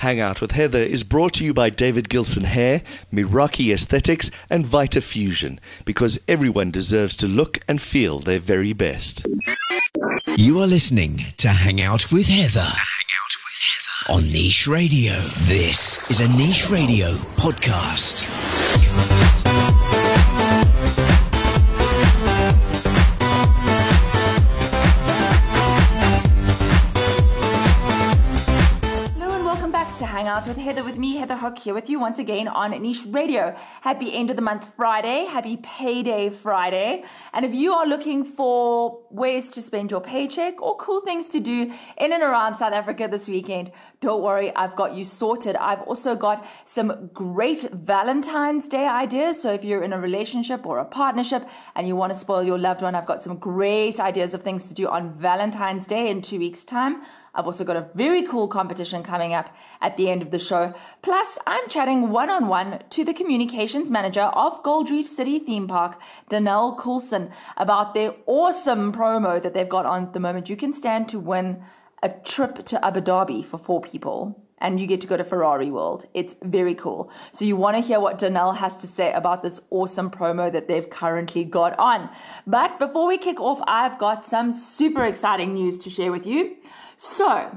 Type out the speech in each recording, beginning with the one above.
Hang Out with Heather is brought to you by David Gilson Hair, Miraki Aesthetics, and Vita Fusion, because everyone deserves to look and feel their very best. You are listening to Hang Out with Heather. With Heather on Niche Radio. This is a Niche Radio podcast. Me, Heather Hook, here with you once again on Niche Radio. Happy end of the month Friday, happy payday Friday. And if you are looking for ways to spend your paycheck or cool things to do in and around South Africa this weekend, don't worry, I've got you sorted. I've also got some great Valentine's Day ideas. So if you're in a relationship or a partnership and you want to spoil your loved one, I've got some great ideas of things to do on Valentine's Day in two weeks' time. I've also got a very cool competition coming up at the end of the show. Plus, I'm chatting one on one to the communications manager of Gold Reef City Theme Park, Danelle Coulson, about their awesome promo that they've got on at the moment. You can stand to win a trip to Abu Dhabi for four people and you get to go to Ferrari World. It's very cool. So you want to hear what Danelle has to say about this awesome promo that they've currently got on. But before we kick off, I've got some super exciting news to share with you. So,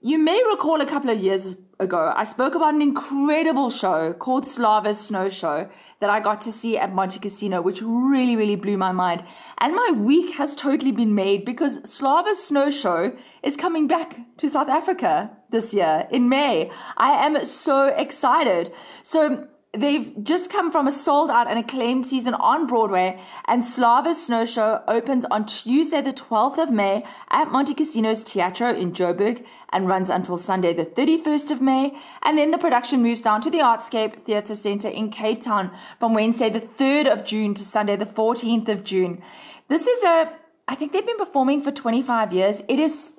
you may recall a couple of years ago, I spoke about an incredible show called Slava's Snow Show that I got to see at Montecasino, which really, really blew my mind. And my week has totally been made because Slava's Snow Show is coming back to South Africa this year in May. I am so excited. So, they've just come from a sold out and acclaimed season on Broadway, and Slava's Snow Show opens on Tuesday, the 12th of May at Montecasino's Teatro in Joburg and runs until Sunday, the 31st of May. And then the production moves down to the Artscape Theatre Centre in Cape Town from Wednesday, the 3rd of June to Sunday, the 14th of June. This is a, I think they've been performing for 25 years. It is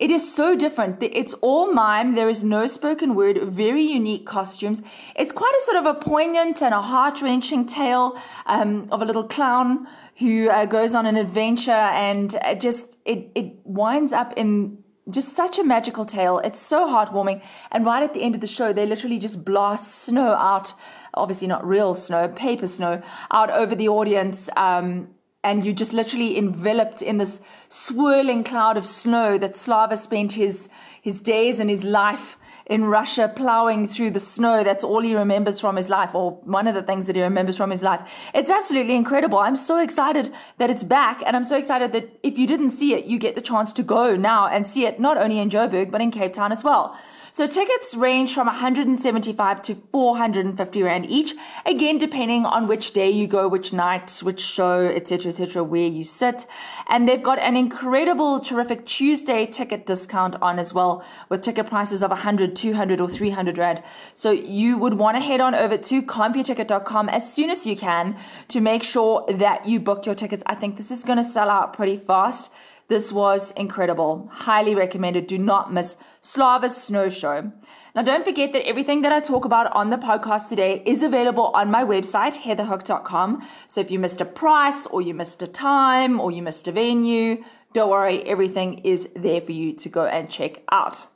it is so different. It's all mime. There is no spoken word, very unique costumes. It's quite a sort of a poignant and a heart wrenching tale um, of a little clown who uh, goes on an adventure and uh, just it, it winds up in just such a magical tale. It's so heartwarming. And right at the end of the show, they literally just blast snow out, obviously not real snow, paper snow, out over the audience. Um, and you're just literally enveloped in this swirling cloud of snow that Slava spent his his days and his life in Russia plowing through the snow. That's all he remembers from his life, or one of the things that he remembers from his life. It's absolutely incredible. I'm so excited that it's back, and I'm so excited that if you didn't see it, you get the chance to go now and see it not only in Joburg, but in Cape Town as well. So tickets range from 175 to 450 rand each. Again, depending on which day you go, which night, which show, etc., etc., where you sit. And they've got an incredible, terrific Tuesday ticket discount on as well, with ticket prices of 100, 200, or 300 rand. So you would want to head on over to computicket.com as soon as you can to make sure that you book your tickets. I think this is going to sell out pretty fast. This was incredible. Highly recommended. Do not miss Slava's Snow Show. Now, don't forget that everything that I talk about on the podcast today is available on my website, heatherhook.com. So if you missed a price or you missed a time or you missed a venue, don't worry, everything is there for you to go and check out.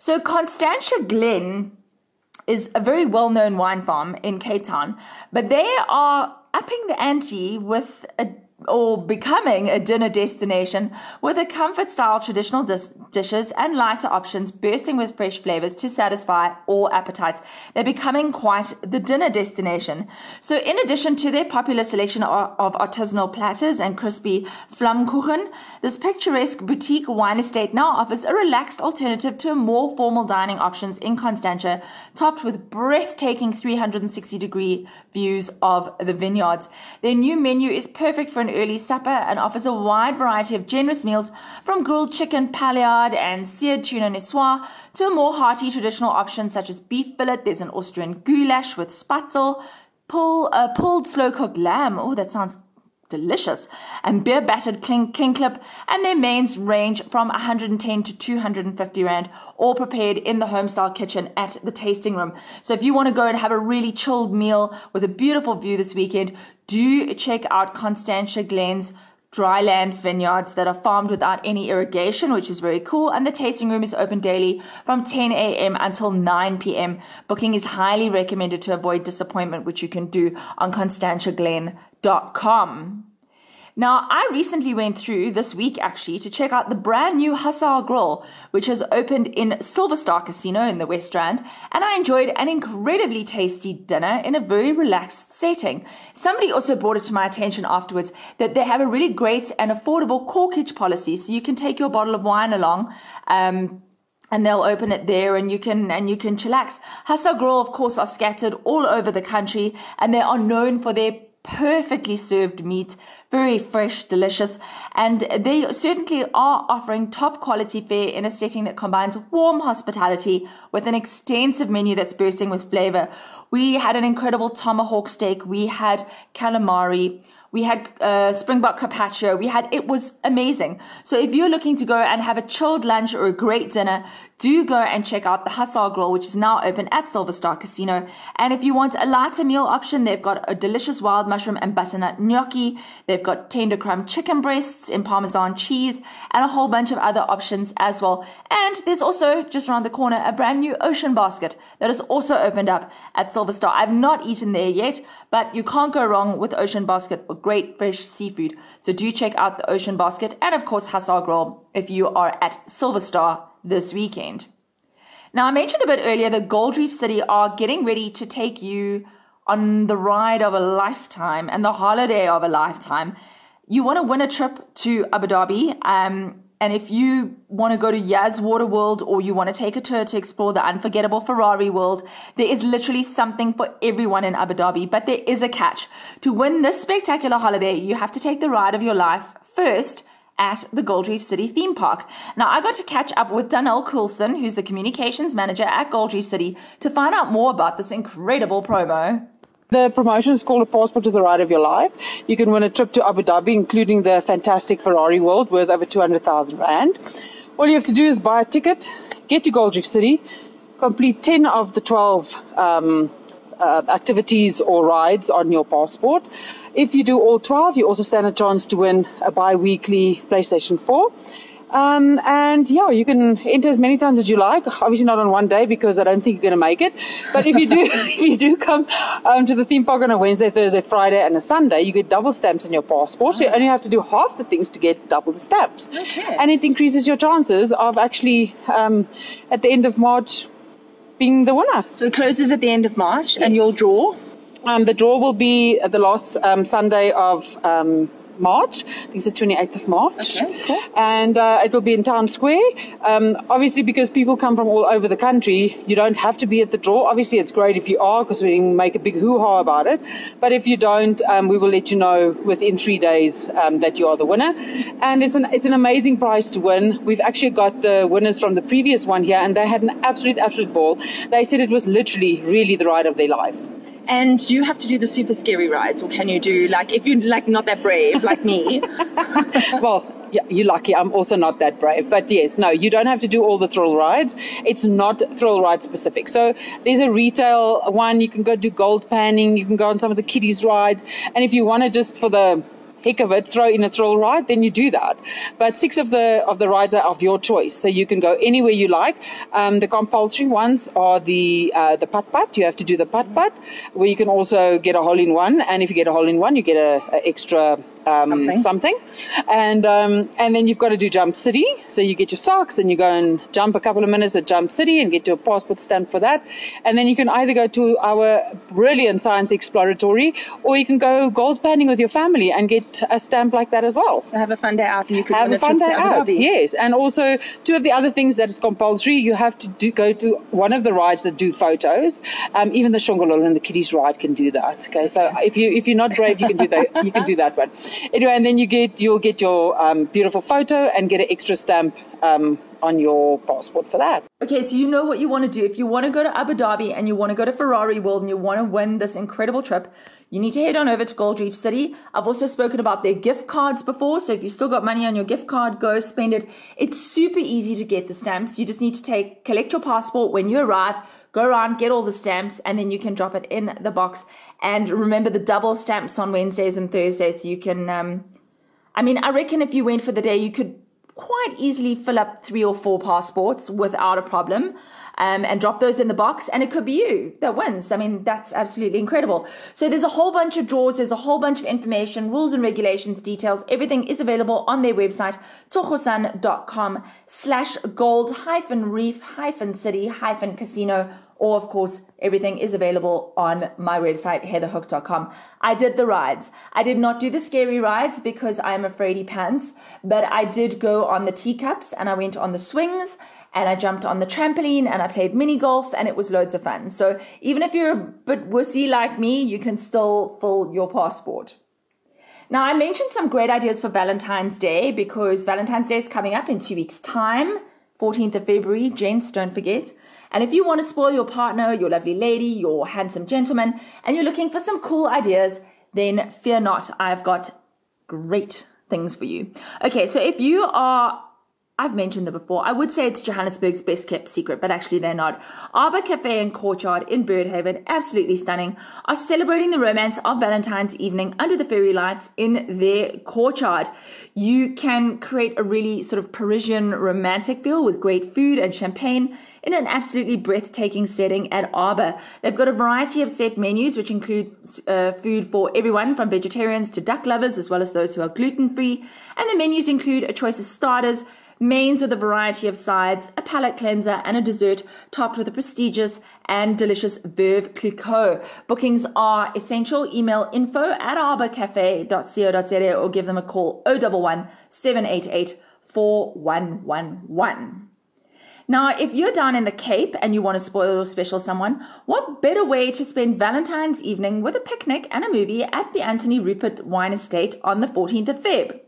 So, Constantia Glen is a very well known wine farm in Cape Town, but they are upping the ante with a or becoming a dinner destination with a comfort style traditional dis- dishes and lighter options bursting with fresh flavors to satisfy all appetites. They're becoming quite the dinner destination. So in addition to their popular selection of, of artisanal platters and crispy flammkuchen, this picturesque boutique wine estate now offers a relaxed alternative to more formal dining options in Constantia, topped with breathtaking 360 degree views of the vineyards. Their new menu is perfect for an early supper and offers a wide variety of generous meals from grilled chicken paillard and seared tuna niçoise to a more hearty traditional options such as beef fillet. There's an Austrian goulash with spätzle, pull, uh, pulled slow cooked lamb. Oh, that sounds delicious, and beer battered king, kingklip, and their mains range from 110 to 250 rand, all prepared in the homestyle kitchen at the tasting room. So if you want to go and have a really chilled meal with a beautiful view this weekend, do check out Constantia Glen's dryland vineyards that are farmed without any irrigation, which is very cool. And the tasting room is open daily from 10 a.m. until 9 p.m. Booking is highly recommended to avoid disappointment, which you can do on constantiaglen.com. Now, I recently went through this week actually to check out the brand new Hussar Grill, which has opened in Silver Star Casino in the West Rand, and I enjoyed an incredibly tasty dinner in a very relaxed setting. Somebody also brought it to my attention afterwards that they have a really great and affordable corkage policy, so you can take your bottle of wine along. Um, and they'll open it there and you can and you can chillax. Hussar Grill, of course, are scattered all over the country and they are known for their perfectly served meat, very fresh, delicious, and they certainly are offering top quality fare in a setting that combines warm hospitality with an extensive menu that's bursting with flavor. We had an incredible tomahawk steak, we had calamari, we had uh, springbok carpaccio. We had it was amazing. So if you're looking to go and have a chilled lunch or a great dinner, do go and check out the Hussar Grill, which is now open at Silver Star Casino. And if you want a lighter meal option, they've got a delicious wild mushroom and butternut gnocchi. They've got tender crumb chicken breasts in parmesan cheese and a whole bunch of other options as well. And there's also just around the corner a brand new ocean basket that has also opened up at Silver Star. I've not eaten there yet, but you can't go wrong with Ocean Basket for great fresh seafood. So do check out the Ocean Basket and of course Hussar Grill if you are at Silver Star this weekend. Now, I mentioned a bit earlier that Gold Reef City are getting ready to take you on the ride of a lifetime and the holiday of a lifetime. You want to win a trip to Abu Dhabi. Um, and if you want to go to Yas Water World or you want to take a tour to explore the unforgettable Ferrari world, there is literally something for everyone in Abu Dhabi. But there is a catch. To win this spectacular holiday, you have to take the ride of your life first at the Gold Reef City theme park. Now, I got to catch up with Donnell Coulson, who's the communications manager at Gold Reef City, to find out more about this incredible promo. The promotion is called a passport to the ride of your life. You can win a trip to Abu Dhabi, including the fantastic Ferrari World worth over 200,000 Rand. All you have to do is buy a ticket, get to Gold Reef City, complete 10 of the 12 um, uh, activities or rides on your passport. If you do all 12, you also stand a chance to win a bi-weekly PlayStation 4. Um, and yeah, you can enter as many times as you like. Obviously not on one day because I don't think you're going to make it. But if you do, if you do come um, to the theme park on a Wednesday, Thursday, Friday, and a Sunday, you get double stamps in your passport. So you only have to do half the things to get double the stamps. Okay. And it increases your chances of actually um, at the end of March being the winner. So it closes at the end of March and you'll draw? Um, the draw will be the last um, Sunday of um, March. I think it's the 28th of March. Okay, cool. And uh, it will be in Town Square. Um, obviously, because people come from all over the country, you don't have to be at the draw. Obviously, it's great if you are because we can make a big hoo-ha about it. But if you don't, um, we will let you know within three days um, that you are the winner. And it's an, it's an amazing prize to win. We've actually got the winners from the previous one here and they had an absolute, absolute ball. They said it was literally really the ride of their life. And do you have to do the super scary rides or can you do like if you're like not that brave like me? well, yeah, you're lucky. I'm also not that brave. But yes, no, you don't have to do all the thrill rides. It's not thrill ride specific. So there's a retail one. You can go do gold panning. You can go on some of the kiddies rides. And if you want to just for the heck of it, throw in a thrill ride, then you do that. But six of the of the rides are of your choice, so you can go anywhere you like. Um, the compulsory ones are the uh, the putt putt. You have to do the putt putt, where you can also get a hole in one, and if you get a hole in one, you get a, a extra um, Something. something. And um, and then you've got to do Jump City. So you get your socks and you go and jump a couple of minutes at Jump City and get your passport stamp for that. And then you can either go to our brilliant science exploratory or you can go gold panning with your family and get a stamp like that as well. So have a fun day out and you can Have a fun day out. Yes, and also two of the other things that is compulsory. You have to do, go to one of the rides that do photos. Um, even the Shongololo and the kiddies ride can do that. Okay, so if you if you're not brave, you can do that. You can do that one. Anyway, and then you get you'll get your um, beautiful photo and get an extra stamp um, on your passport for that. Okay, so you know what you want to do. If you want to go to Abu Dhabi and you want to go to Ferrari World and you want to win this incredible trip, you need to head on over to Gold Reef City. I've also spoken about their gift cards before, so if you've still got money on your gift card, go spend it. It's super easy to get the stamps. You just need to take collect your passport when you arrive, go around, get all the stamps, and then you can drop it in the box. And remember the double stamps on Wednesdays and Thursdays, you can um, I mean, I reckon if you went for the day, you could quite easily fill up three or four passports without a problem um, and drop those in the box and it could be you that wins. I mean that's absolutely incredible. So there's a whole bunch of draws, there's a whole bunch of information rules and regulations details everything is available on their website tsogosun.com slash gold hyphen reef hyphen city hyphen casino or, of course, everything is available on my website, heatherhook.com. I did the rides. I did not do the scary rides because I'm afraidy pants, but I did go on the teacups and I went on the swings and I jumped on the trampoline and I played mini golf and it was loads of fun. So even if you're a bit wussy like me, you can still fill your passport. Now, I mentioned some great ideas for Valentine's Day because Valentine's Day is coming up in two weeks' time, 14th of February. Gents, don't forget. And if you want to spoil your partner, your lovely lady, your handsome gentleman, and you're looking for some cool ideas, then fear not, I've got great things for you. Okay, so if you are I've mentioned them before. I would say it's Johannesburg's best kept secret, but actually they're not. Arbor Cafe and Courtyard in Birdhaven, absolutely stunning, are celebrating the romance of Valentine's evening under the fairy lights in their courtyard. You can create a really sort of Parisian romantic feel with great food and champagne in an absolutely breathtaking setting at Arbor. They've got a variety of set menus, which include uh, food for everyone from vegetarians to duck lovers, as well as those who are gluten free. And the menus include a choice of starters, mains with a variety of sides, a palate cleanser, and a dessert topped with a prestigious and delicious Veuve Clicquot. Bookings are essential. Email info at arborcafe.co.za or give them a call 011 788 4111. Now, if you're down in the Cape and you want to spoil your special someone, what better way to spend Valentine's evening with a picnic and a movie at the Anthonij Rupert Wine Estate on the 14th of Feb?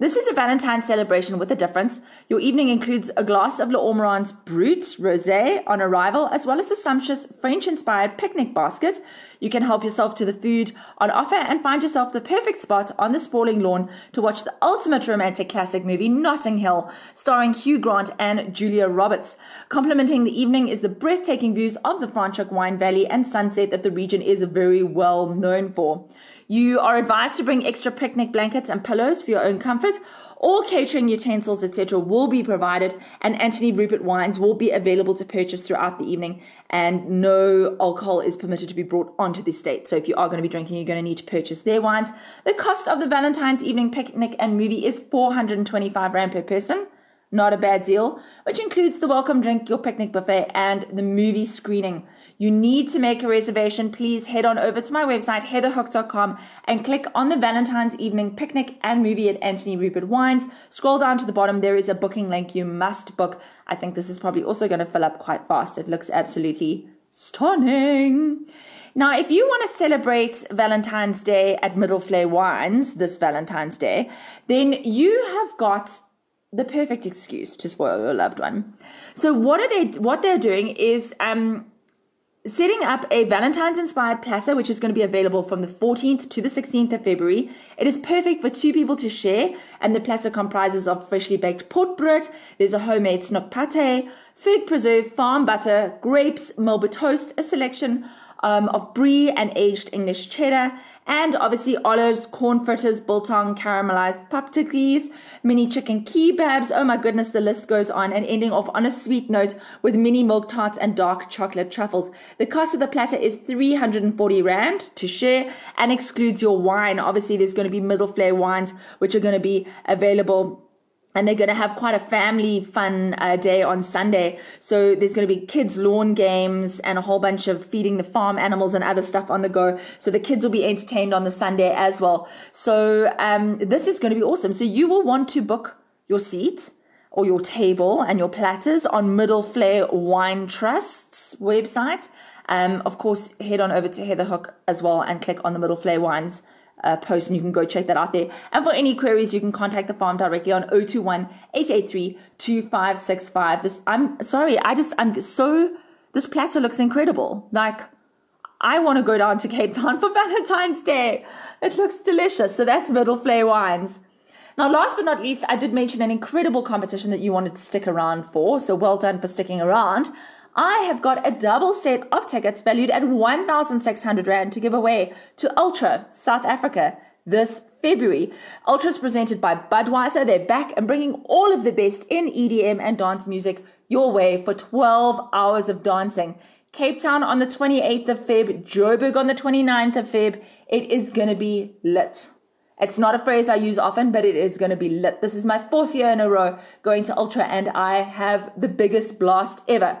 This is a Valentine's celebration with a difference. Your evening includes a glass of Le L'Ormarins Brut Rosé on arrival, as well as a sumptuous French-inspired picnic basket. You can help yourself to the food on offer and find yourself the perfect spot on the sprawling lawn to watch the ultimate romantic classic movie, Notting Hill, starring Hugh Grant and Julia Roberts. Complementing the evening is the breathtaking views of the Franschhoek Wine Valley and sunset that the region is very well known for. You are advised to bring extra picnic blankets and pillows for your own comfort. All catering utensils, etc., will be provided, and Anthonij Rupert wines will be available to purchase throughout the evening. And no alcohol is permitted to be brought onto the estate. So if you are going to be drinking, you're going to need to purchase their wines. The cost of the Valentine's evening picnic and movie is 425 rand per person. Not a bad deal, which includes the welcome drink, your picnic buffet, and the movie screening. You need to make a reservation. Please head on over to my website, heatherhook.com, and click on the Valentine's evening picnic and movie at Anthonij Rupert Wines. Scroll down to the bottom. There is a booking link. You must book. I think this is probably also going to fill up quite fast. It looks absolutely stunning. Now, if you want to celebrate Valentine's Day at Middelvlei Wines this Valentine's Day, then you have got the perfect excuse to spoil your loved one. So what are they what they're doing is um setting up a Valentine's inspired platter, which is going to be available from the 14th to the 16th of February. It is perfect for two people to share, and the platter comprises of freshly baked portbread. There's a homemade snoek pate, fig preserve, farm butter, grapes, Melba toast, a selection um, of brie and aged English cheddar, and obviously olives, corn fritters, biltong, caramelized paprikis, mini chicken kebabs. Oh my goodness, the list goes on and ending off on a sweet note with mini milk tarts and dark chocolate truffles. The cost of the platter is 340 Rand to share and excludes your wine. Obviously, there's going to be Middelvlei wines, which are going to be available and they're going to have quite a family fun uh, day on Sunday. So there's going to be kids lawn games and a whole bunch of feeding the farm animals and other stuff on the go. So the kids will be entertained on the Sunday as well. So um, this is going to be awesome. So you will want to book your seat or your table and your platters on Middelvlei Wine Trust's website. Um, of course, head on over to Heather Hook as well and click on the Middelvlei Wines uh, post and you can go check that out there. And for any queries, you can contact the farm directly on 021 883 2565. This, I'm sorry, I just, I'm so, this platter looks incredible. Like, I want to go down to Cape Town for Valentine's Day. It looks delicious. So that's Middelvlei Wines. Now, last but not least, I did mention an incredible competition that you wanted to stick around for. So well done for sticking around. I have got a double set of tickets valued at 1,600 Rand to give away to Ultra South Africa this February. Ultra's presented by Budweiser. They're back and bringing all of the best in EDM and dance music your way for 12 hours of dancing. Cape Town on the 28th of Feb, Joburg on the 29th of Feb. It is going to be lit. It's not a phrase I use often, but it is going to be lit. This is my fourth year in a row going to Ultra, and I have the biggest blast ever.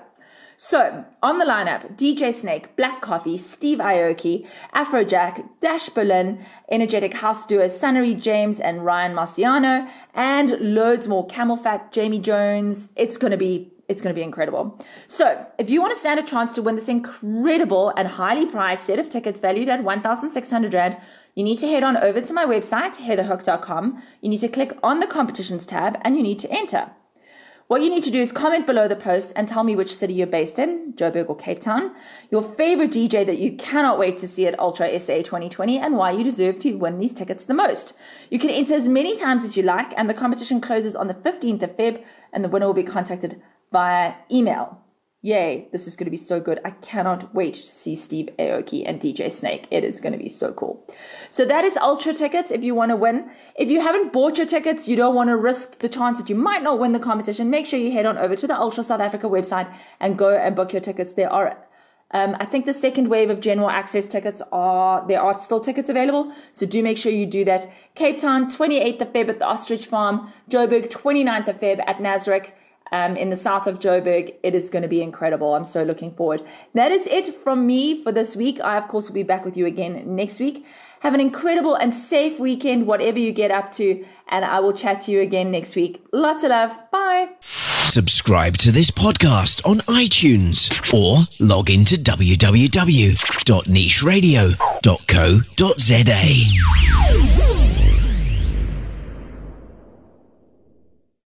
So, on the lineup, DJ Snake, Black Coffee, Steve Aoki, Afrojack, Dash Berlin, Energetic House Duos, Sunnery James and Ryan Marciano, and loads more. CamelPhat, Jamie Jones. It's going to be it's going to be incredible. So, if you want to stand a chance to win this incredible and highly priced set of tickets valued at 1,600 Rand, you need to head on over to my website, heatherhook.com. You need to click on the competitions tab and you need to enter. What you need to do is comment below the post and tell me which city you're based in, Joburg or Cape Town, your favorite DJ that you cannot wait to see at Ultra SA 2020, and why you deserve to win these tickets the most. You can enter as many times as you like, and the competition closes on the 15th of Feb, and the winner will be contacted via email. Yay, this is going to be so good. I cannot wait to see Steve Aoki and DJ Snake. It is going to be so cool. So that is Ultra tickets if you want to win. If you haven't bought your tickets, you don't want to risk the chance that you might not win the competition, make sure you head on over to the Ultra South Africa website and go and book your tickets. There are um, I think the second wave of general access tickets are, there are still tickets available. So do make sure you do that. Cape Town, 28th of Feb at the Ostrich Farm. Joburg, 29th of Feb at Nasrec um, in the south of Joburg. It is going to be incredible. I'm so looking forward. That is it from me for this week. I, of course, will be back with you again next week. Have an incredible and safe weekend, whatever you get up to, and I will chat to you again next week. Lots of love. Bye. Subscribe to this podcast on iTunes or log into www.nicheradio.co.za.